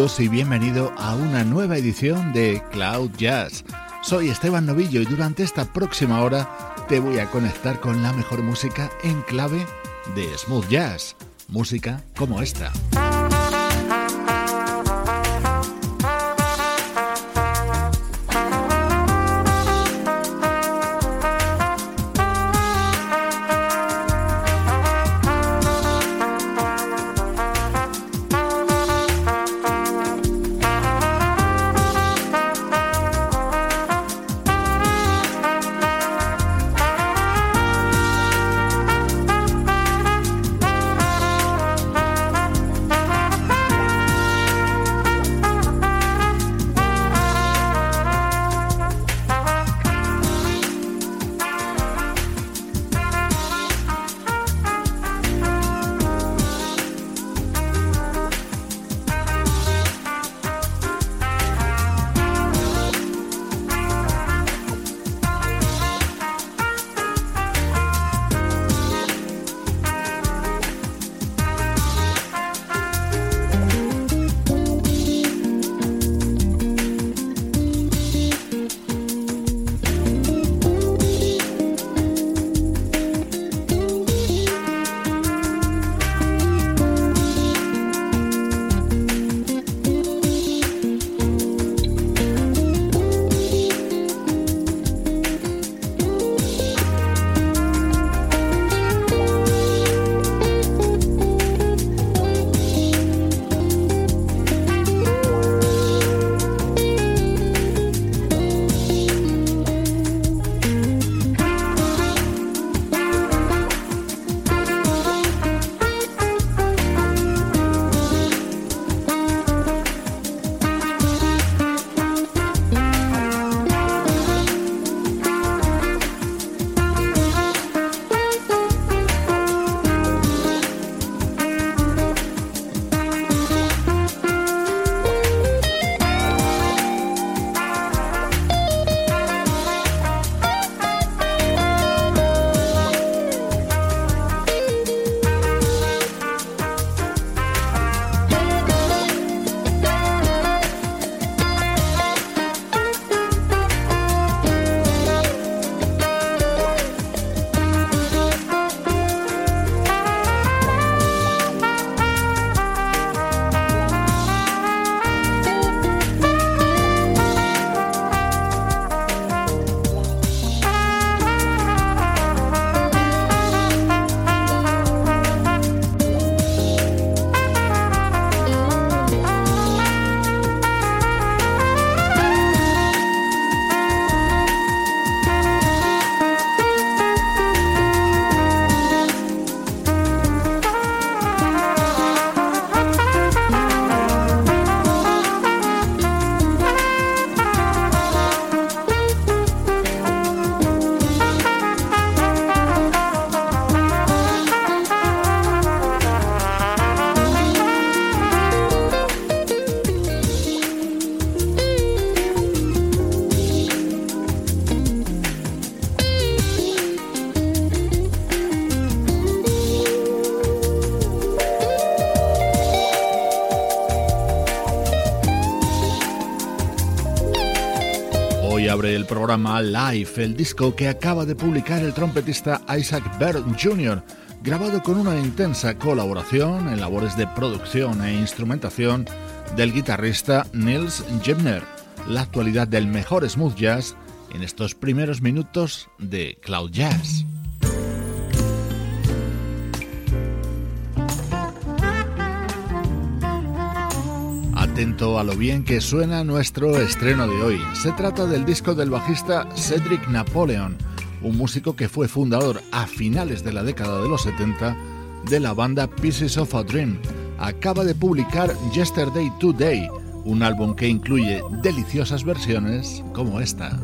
Saludos y bienvenido a una nueva edición de Cloud Jazz. Soy Esteban Novillo y durante esta próxima hora te voy a conectar con la mejor música en clave de smooth jazz, música como esta. Live, el disco que acaba de publicar el trompetista Isaac Bird Jr., grabado con una intensa colaboración en labores de producción e instrumentación del guitarrista Nils Jebner, la actualidad del mejor smooth jazz en estos primeros minutos de Cloud Jazz. Atento a lo bien que suena nuestro estreno de hoy. Se trata del disco del bajista Cedric Napoleon, un músico que fue fundador a finales de la década de los 70 de la banda Pieces of a Dream. Acaba de publicar Yesterday Today, un álbum que incluye deliciosas versiones como esta.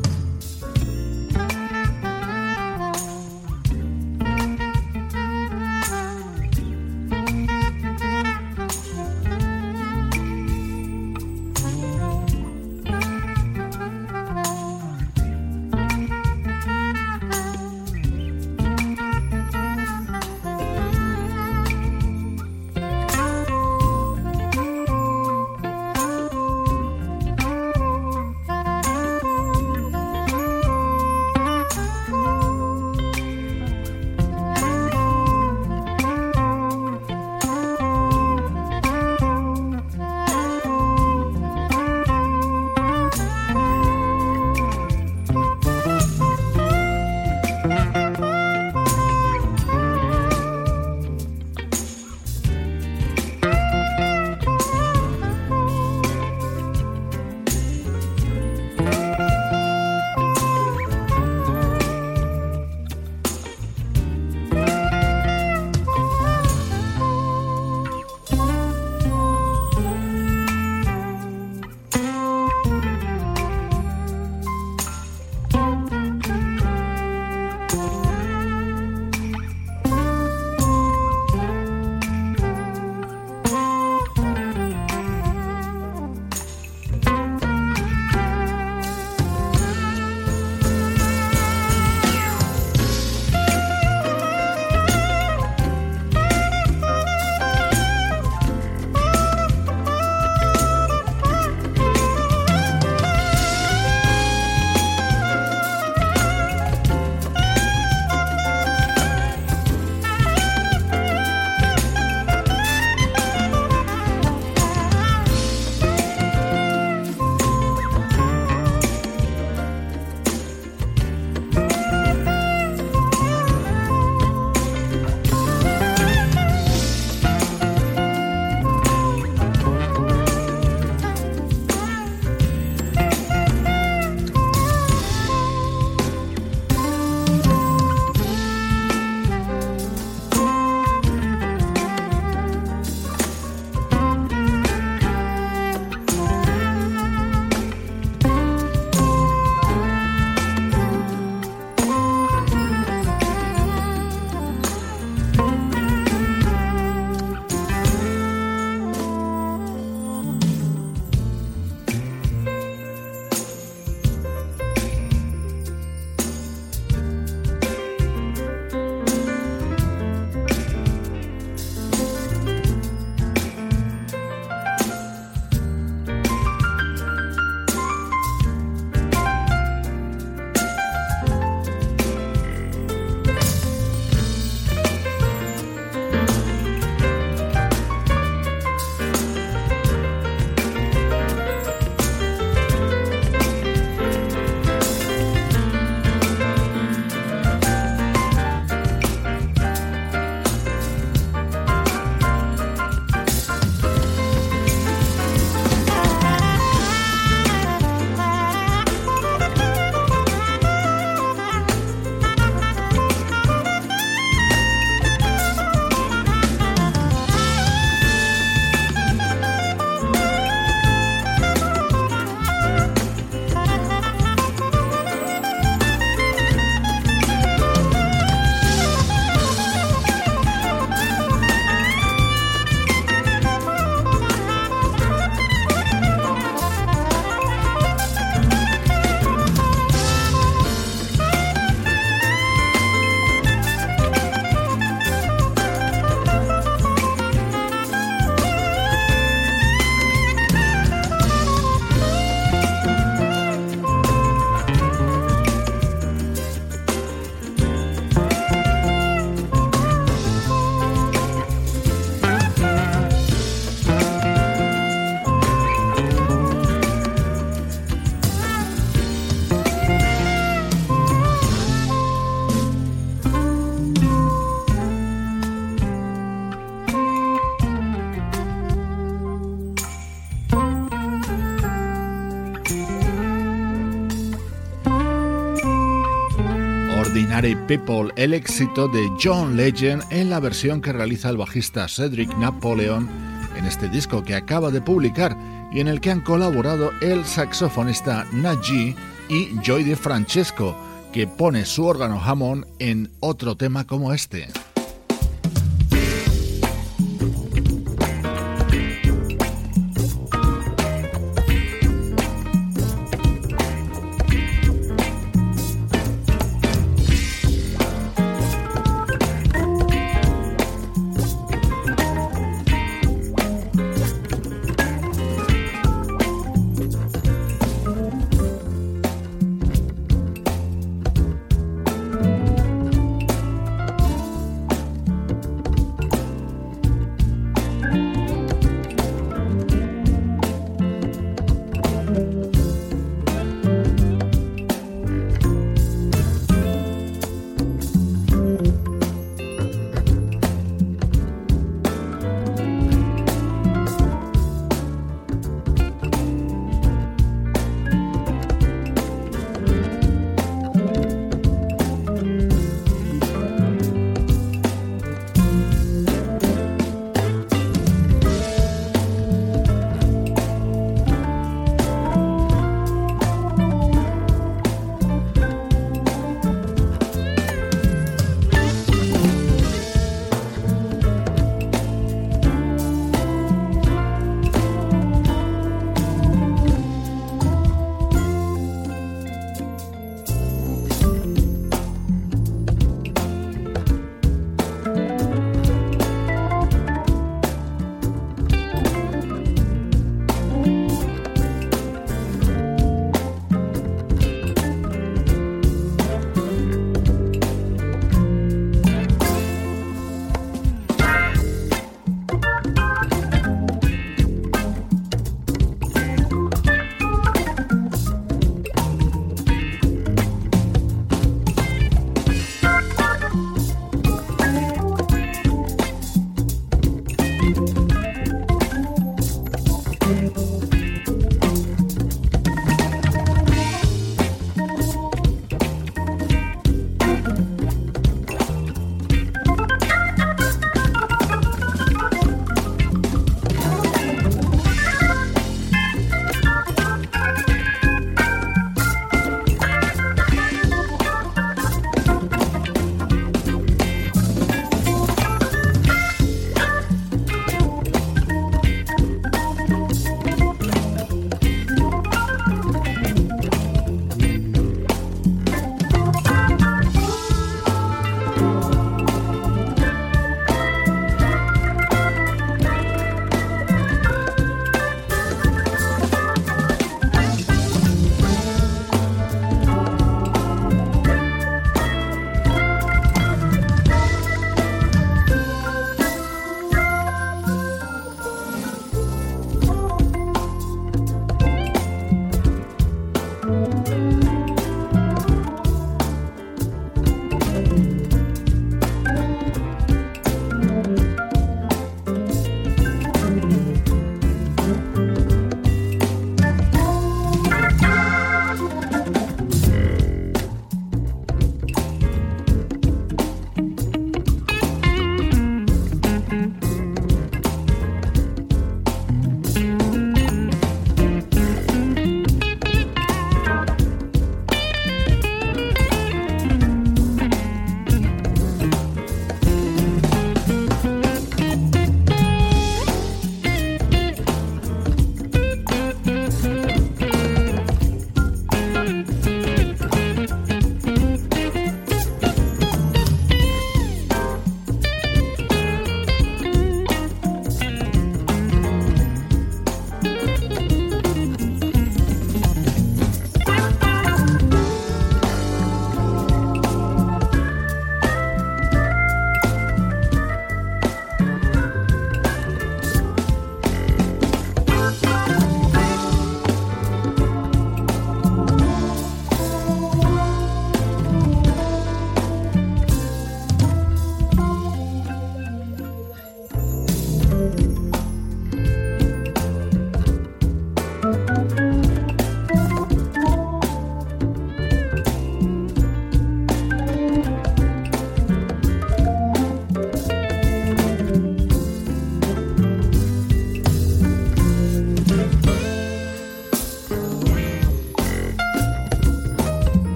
People, el éxito de John Legend en la versión que realiza el bajista Cedric Napoleon en este disco que acaba de publicar y en el que han colaborado el saxofonista Najee y Joy de Francesco, que pone su órgano Hammond en otro tema como este.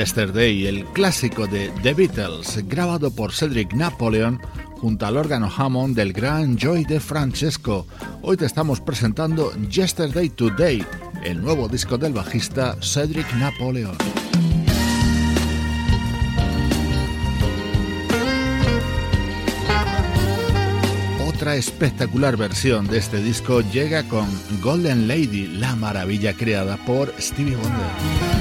Yesterday, el clásico de The Beatles, grabado por Cedric Napoleon junto al órgano Hammond del gran Joy de Francesco. Hoy te estamos presentando Yesterday Today, el nuevo disco del bajista Cedric Napoleon. Otra espectacular versión de este disco llega con Golden Lady, la maravilla creada por Stevie Wonder.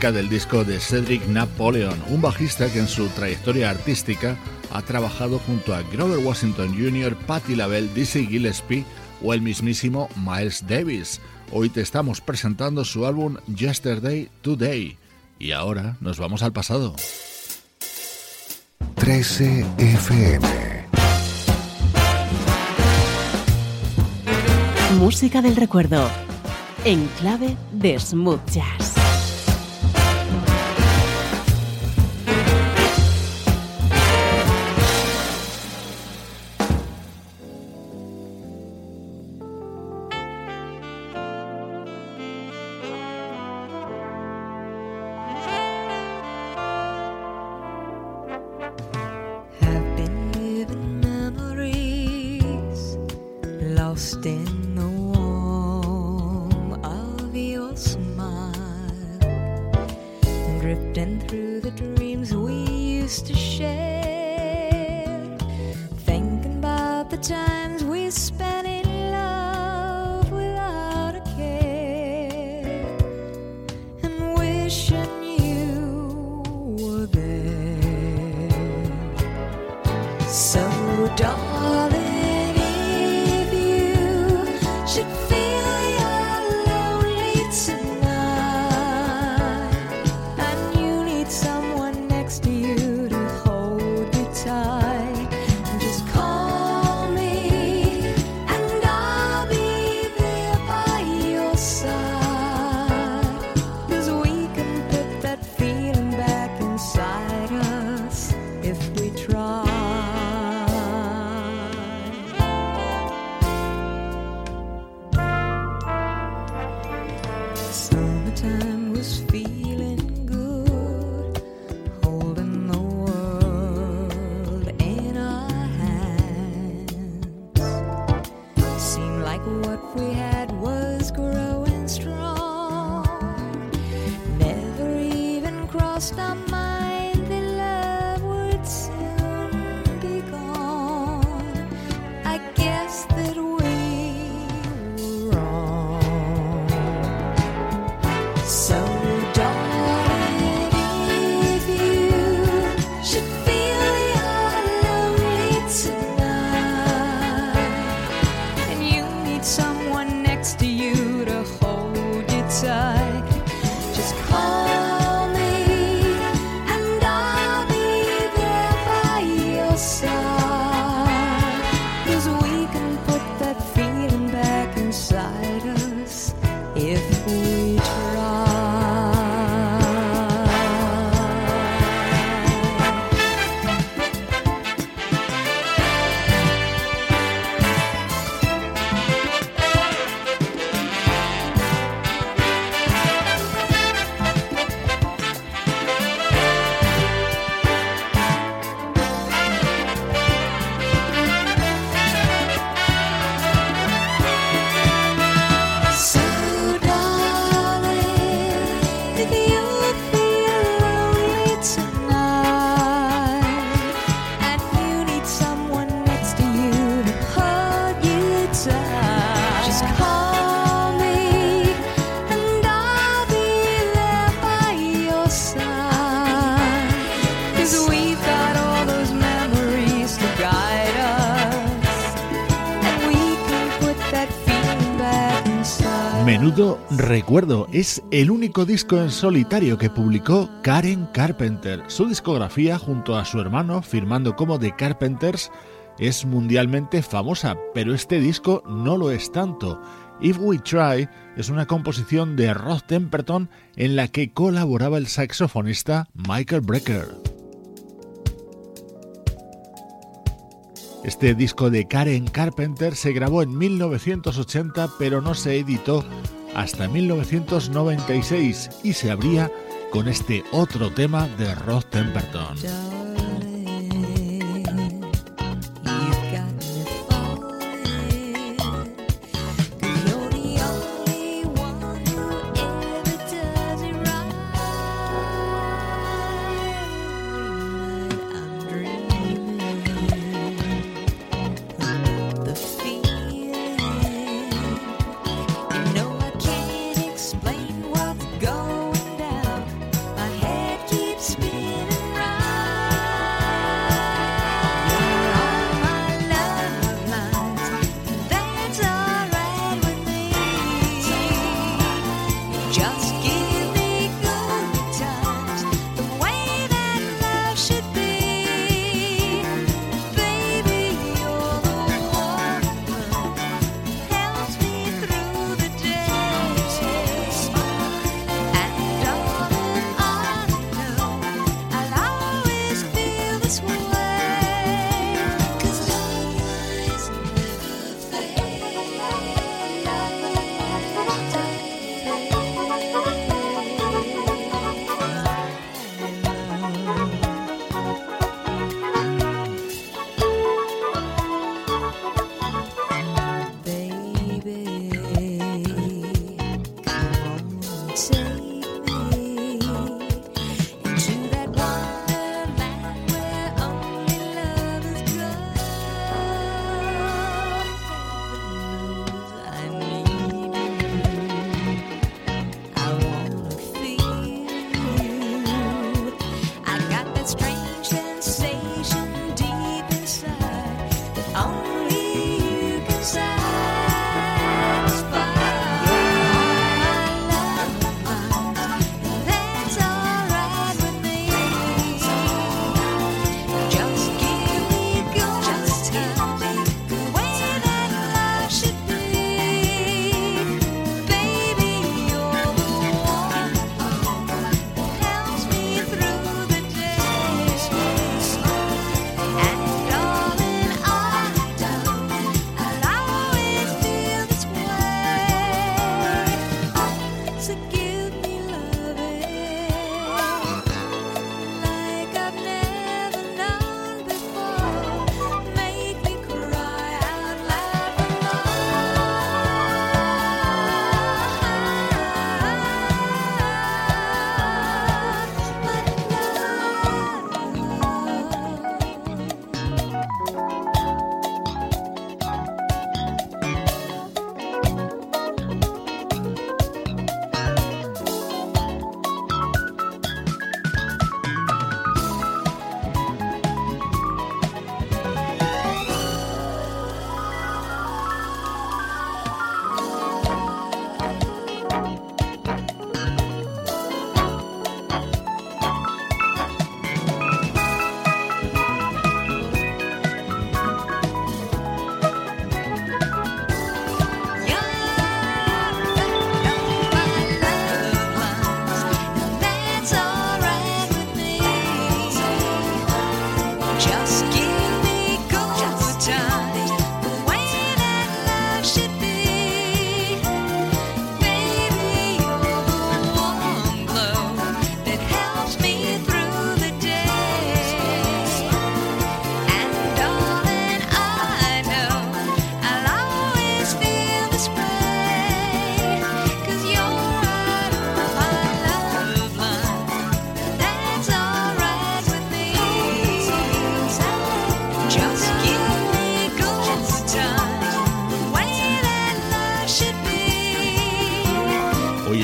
Del disco de Cedric Napoleon, un bajista que en su trayectoria artística ha trabajado junto a Grover Washington Jr., Patti LaBelle, Dizzy Gillespie o el mismísimo Miles Davis. Hoy te estamos presentando su álbum Yesterday Today. Y ahora nos vamos al pasado. 13 FM Música del recuerdo en clave de smooth jazz. Don't es el único disco en solitario que publicó Karen Carpenter. Su discografía, junto a su hermano, firmando como The Carpenters, es mundialmente famosa, pero este disco no lo es tanto. If We Try es una composición de Rod Temperton en la que colaboraba el saxofonista Michael Brecker. Este disco de Karen Carpenter se grabó en 1980 pero no se editó hasta 1996 y se abría con este otro tema de Rod Temperton.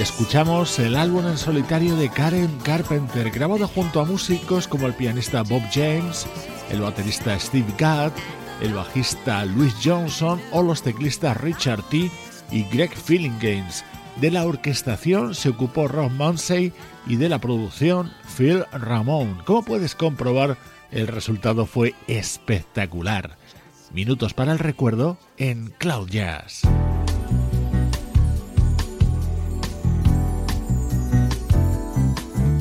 Escuchamos el álbum en solitario de Karen Carpenter, grabado junto a músicos como el pianista Bob James, el baterista Steve Gadd, el bajista Louis Johnson o los teclistas Richard T. y Greg Games. De la orquestación se ocupó Rob Munsey y de la producción Phil Ramón. Como puedes comprobar, el resultado fue espectacular. Minutos para el recuerdo en Cloud Jazz.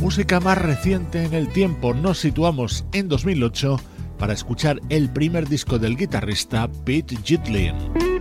Música más reciente en el tiempo nos situamos en 2008 para escuchar el primer disco del guitarrista Pete Gitlin.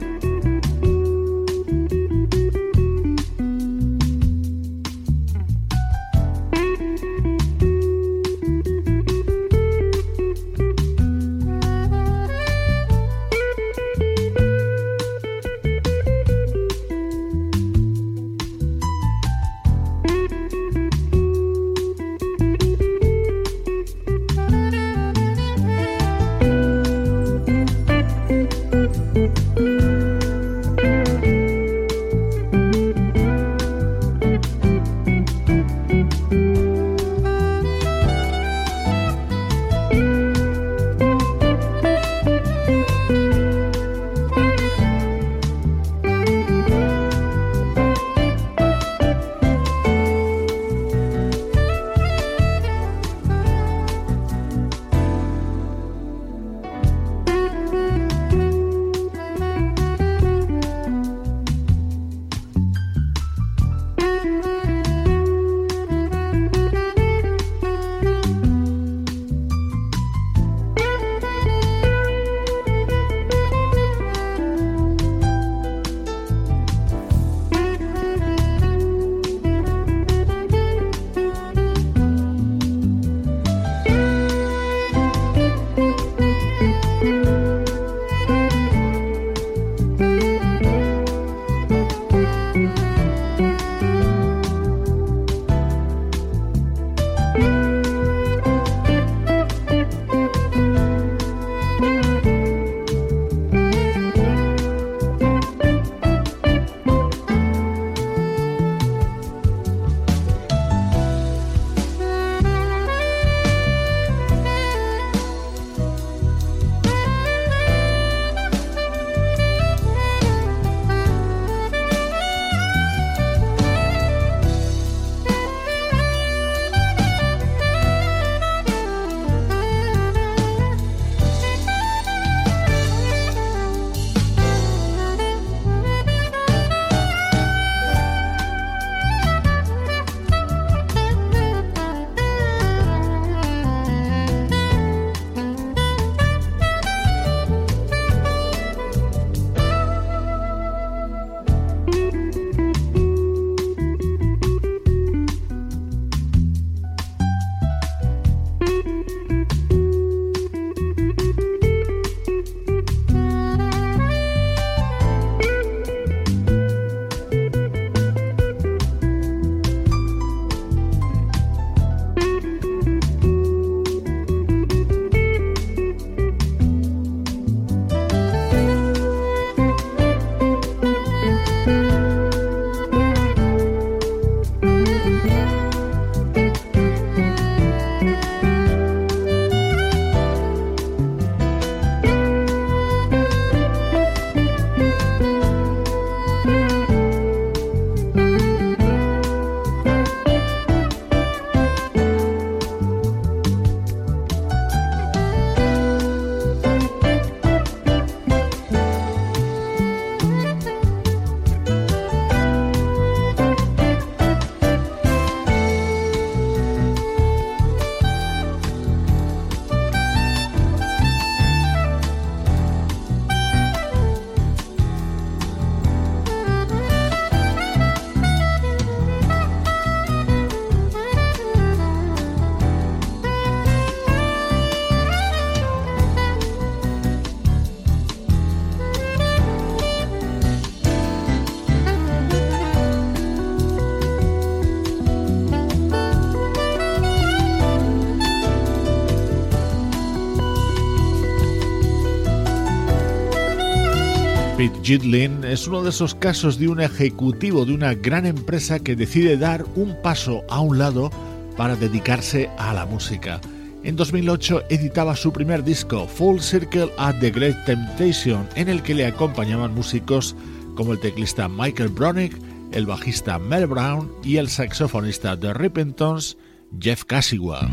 Gitlin es uno de esos casos de un ejecutivo de una gran empresa que decide dar un paso a un lado para dedicarse a la música. En 2008 editaba su primer disco, Full Circle at the Great Temptation, en el que le acompañaban músicos como el teclista Michael Bronick, el bajista Mel Brown y el saxofonista de Rippingtons, Jeff Casigua.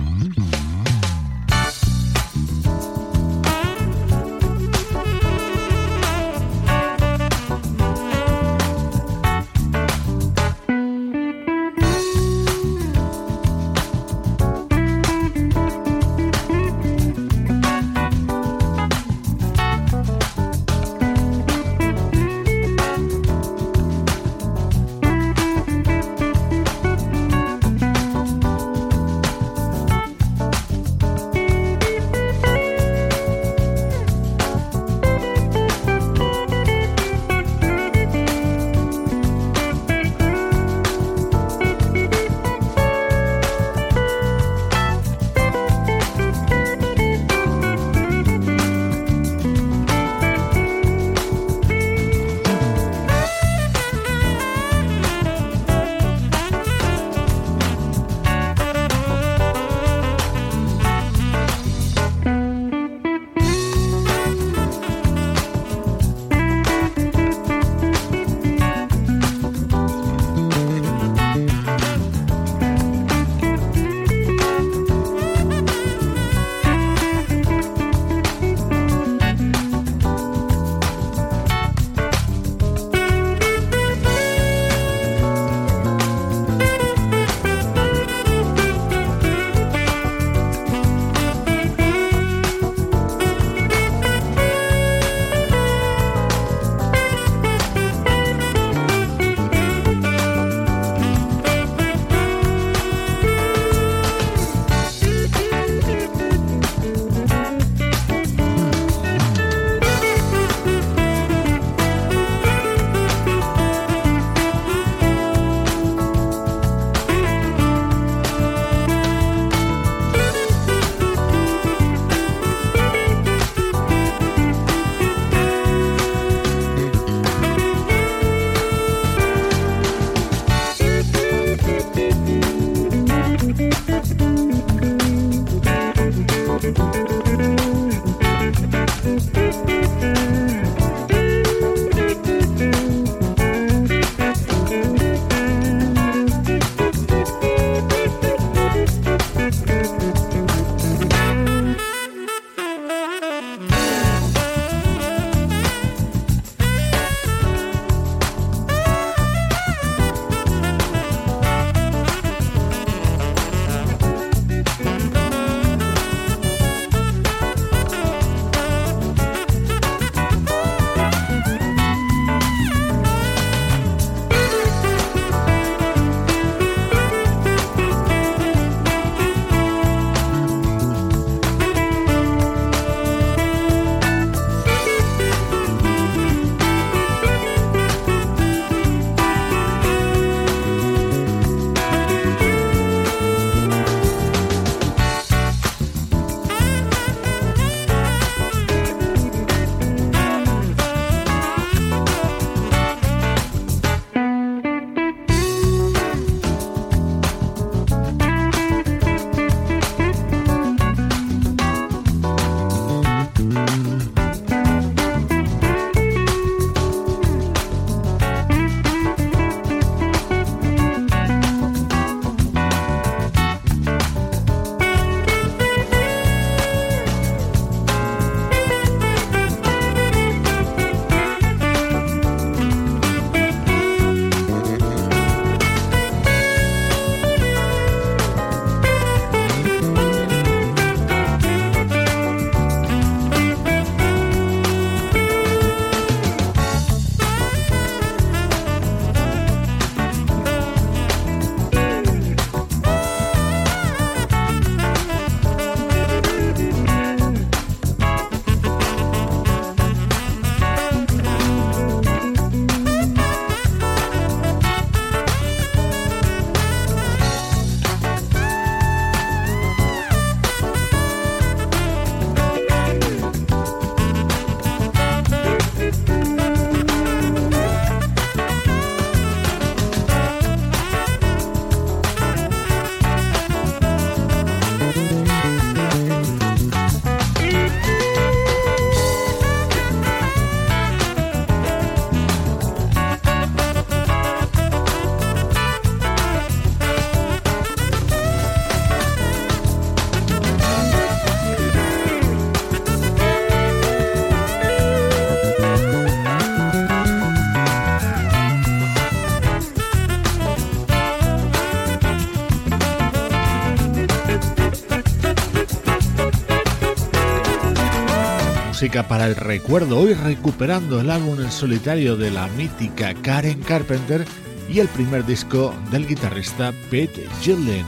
Música para el recuerdo, hoy recuperando el álbum en solitario de la mítica Karen Carpenter y el primer disco del guitarrista Pete Gillen.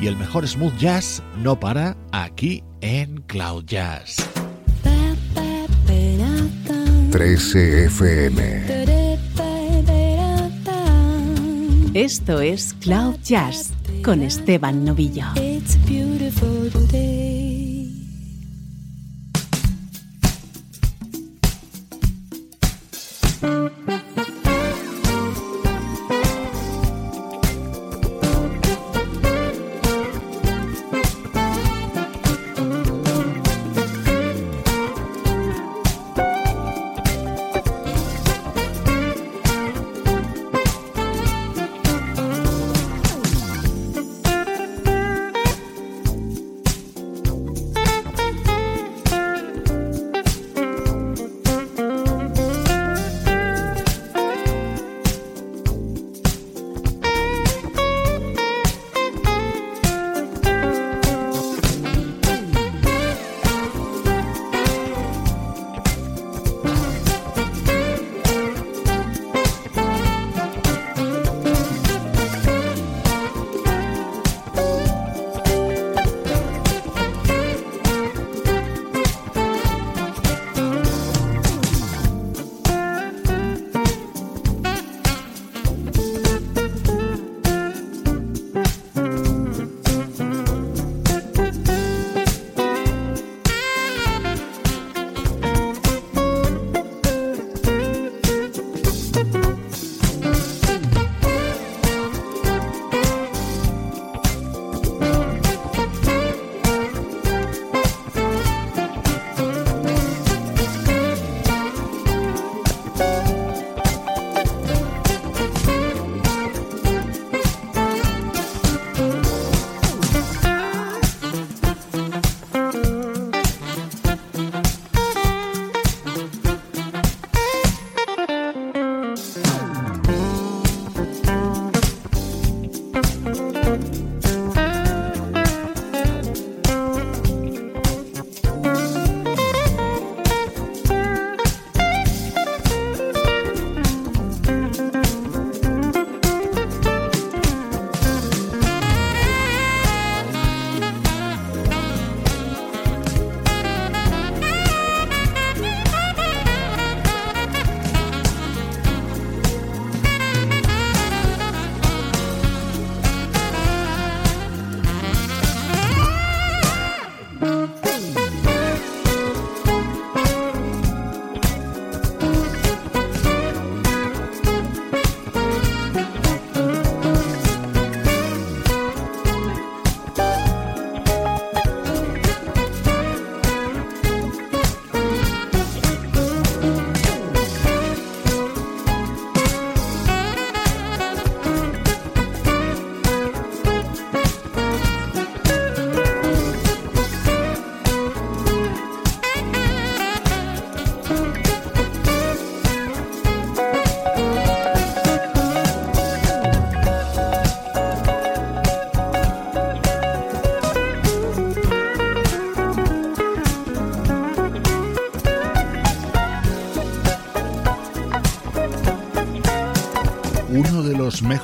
Y el mejor smooth jazz no para aquí en Cloud Jazz. 13 FM. Esto es Cloud Jazz con Esteban Novillo.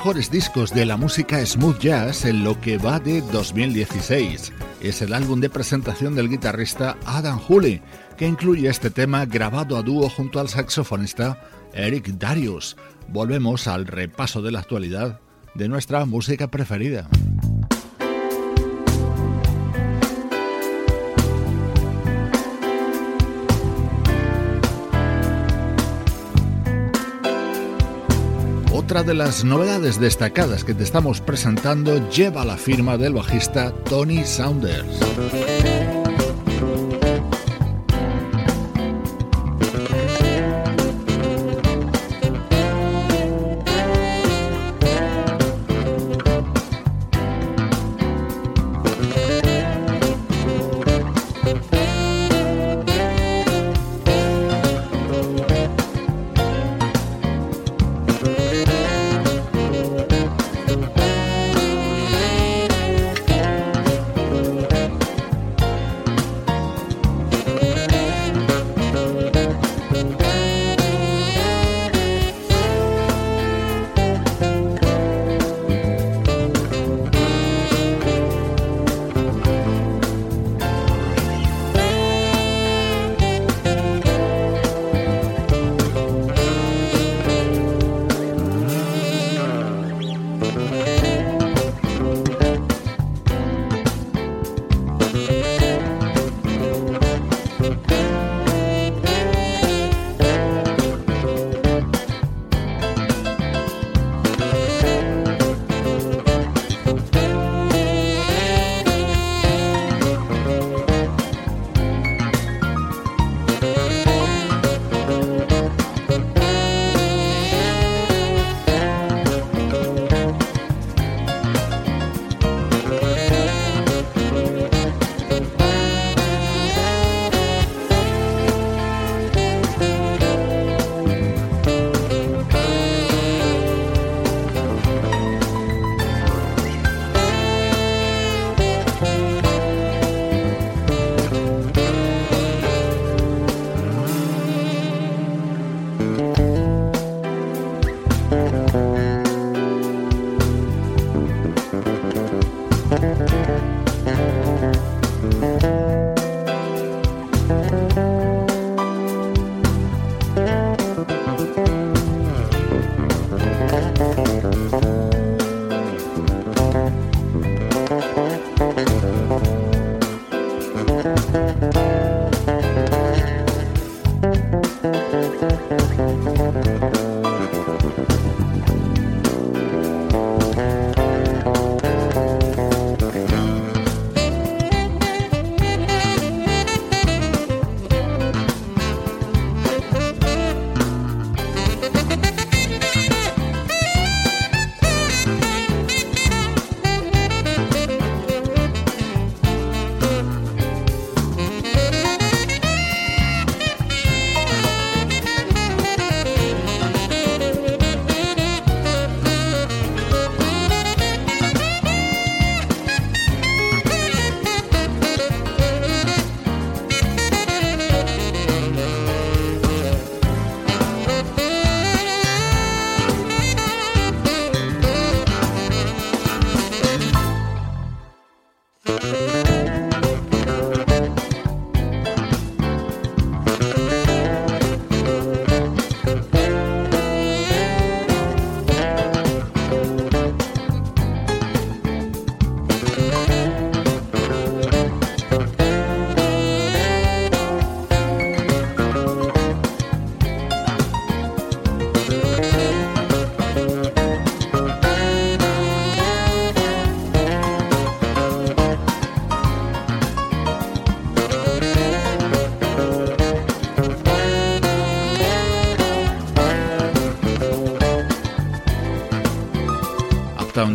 Mejores discos de la música smooth jazz en lo que va de 2016. Es el álbum de presentación del guitarrista Adam Hooley, que incluye este tema grabado a dúo junto al saxofonista Eric Darius. Volvemos al repaso de la actualidad de nuestra música preferida. Otra de las novedades destacadas que te estamos presentando lleva la firma del bajista Tony Saunders.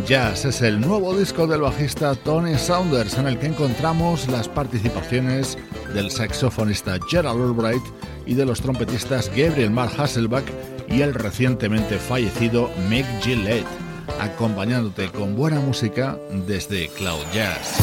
Jazz es el nuevo disco del bajista Tony Saunders en el que encontramos las participaciones del saxofonista Gerald Albright y de los trompetistas Gabriel Mark Hasselbach y el recientemente fallecido Mick Gillette, acompañándote con buena música desde Cloud Jazz.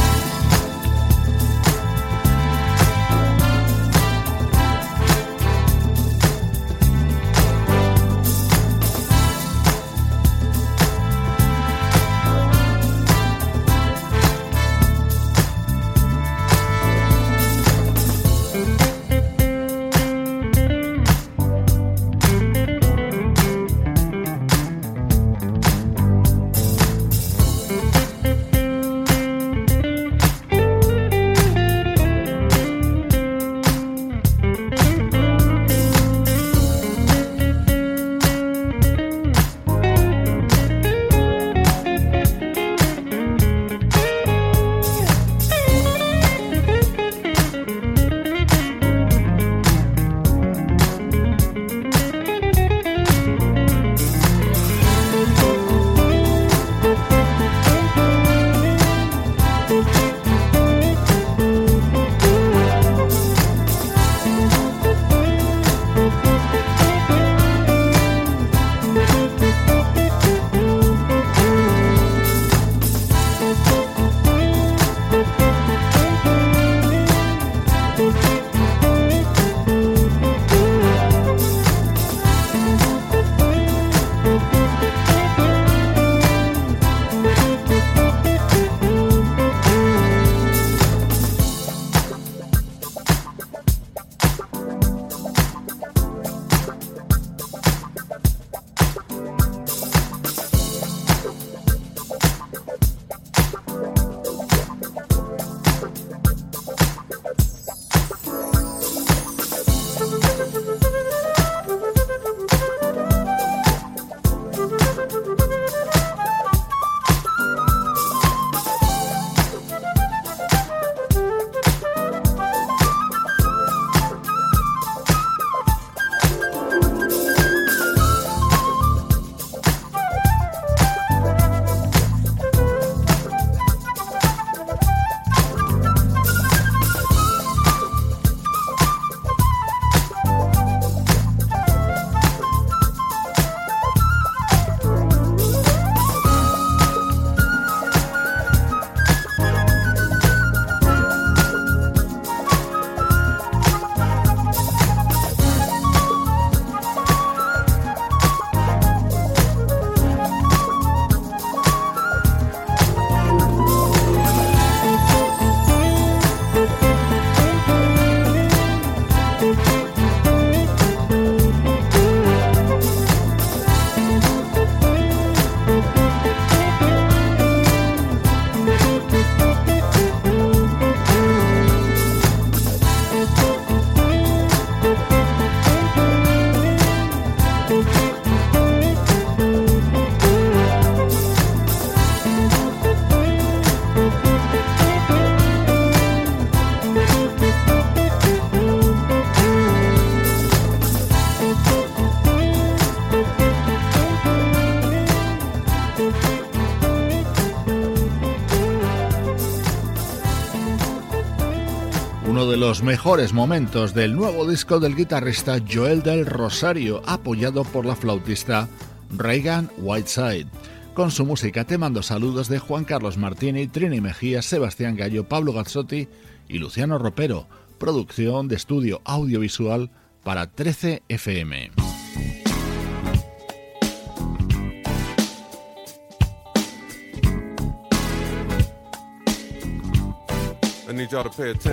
Mejores momentos del nuevo disco del guitarrista Joel del Rosario, apoyado por la flautista Reagan Whiteside. Con su música te mando saludos de Juan Carlos Martini, Trini Mejía, Sebastián Gallo, Pablo Gazzotti y Luciano Ropero. Producción de estudio audiovisual para 13 FM.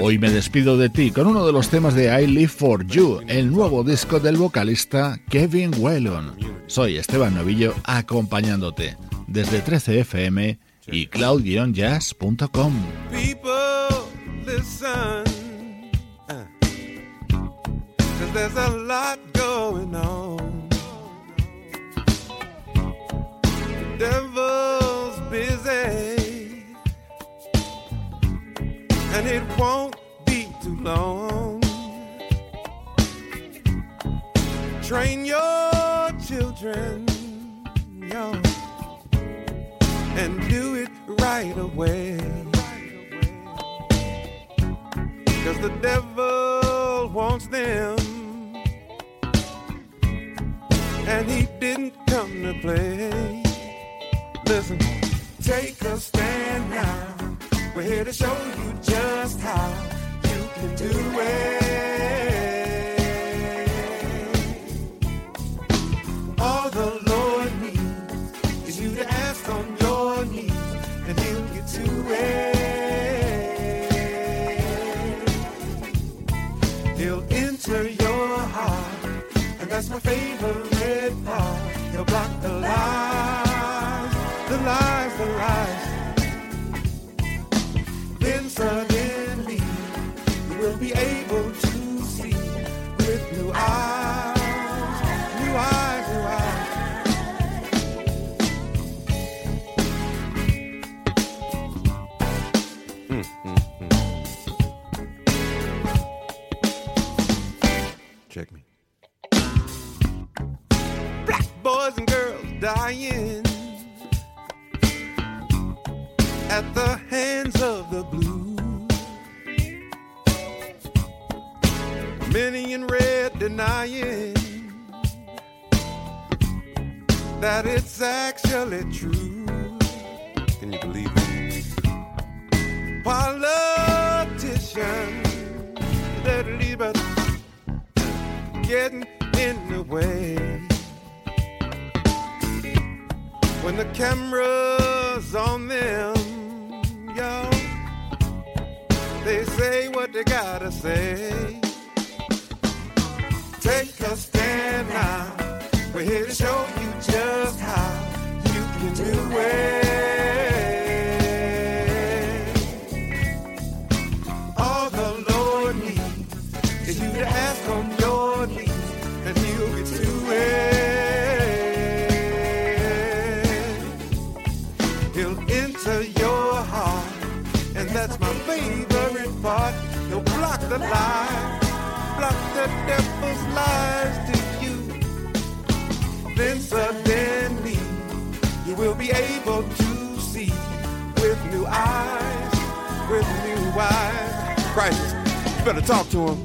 Hoy me despido de ti con uno de los temas de I Live For You, el nuevo disco del vocalista Kevin Whelan. Soy Esteban Novillo acompañándote desde 13fm y cloud-jazz.com. and it won't be too long. Train your children young and do it right away. Cause the devil wants them. And he didn't come to play. Listen, take a stand now. We're here to show you just how you can do it. the will be able to see with new eyes, with new eyes. Crisis, you better talk to him.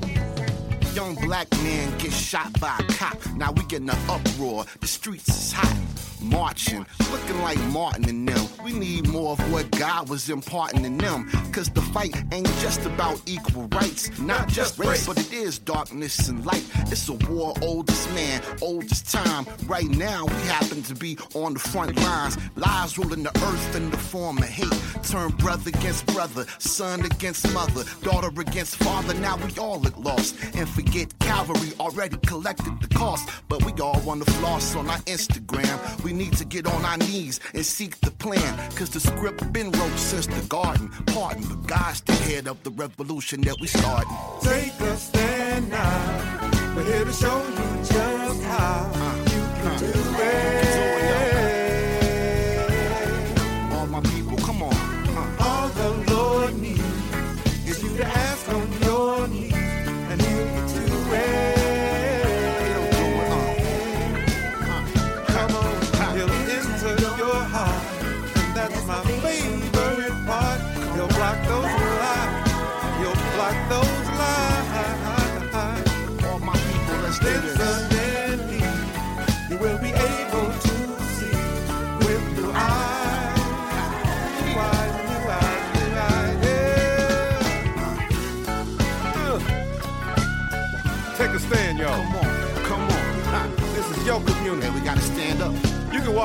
Young black man gets shot by a cop. Now we getting an uproar. The streets is hot. Marching, looking like Martin and them. We need more of what God was imparting in them. Cause the fight ain't just about equal rights. Not just race, but it is darkness and light. It's a war, oldest man, oldest time. Right now, we happen to be on the front lines. Lies ruling the earth in the form of hate. Turn brother against brother, son against mother, daughter against father. Now we all look lost. And forget Calvary already collected the cost. But we all want to floss on our Instagram. We need to get on our knees and seek the plan. Cause the script been wrote since the garden. Pardon, but God's the head of the revolution that we started. Take a stand now. We're here to show you just how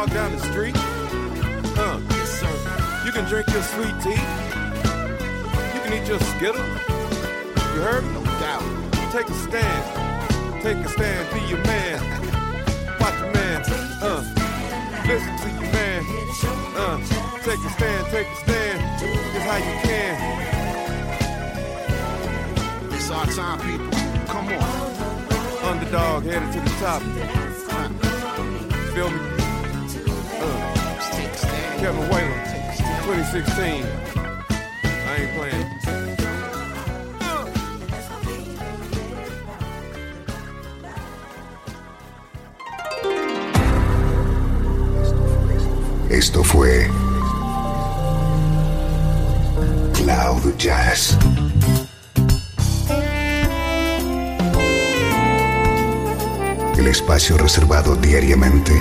walk down the street. Uh. Yes, sir. You can drink your sweet tea. You can eat your Skittle. You heard? No doubt. Take a stand. Take a stand. Be your man. Watch your man. Uh. Listen to your man. Uh. Take a stand. Take a stand. It's how you can. It's our time, people. Come on. Underdog headed to the top. Kevin Whalen. Take a stand. 2016. I ain't playing. Esto fue Cloud Jazz. El espacio reservado diariamente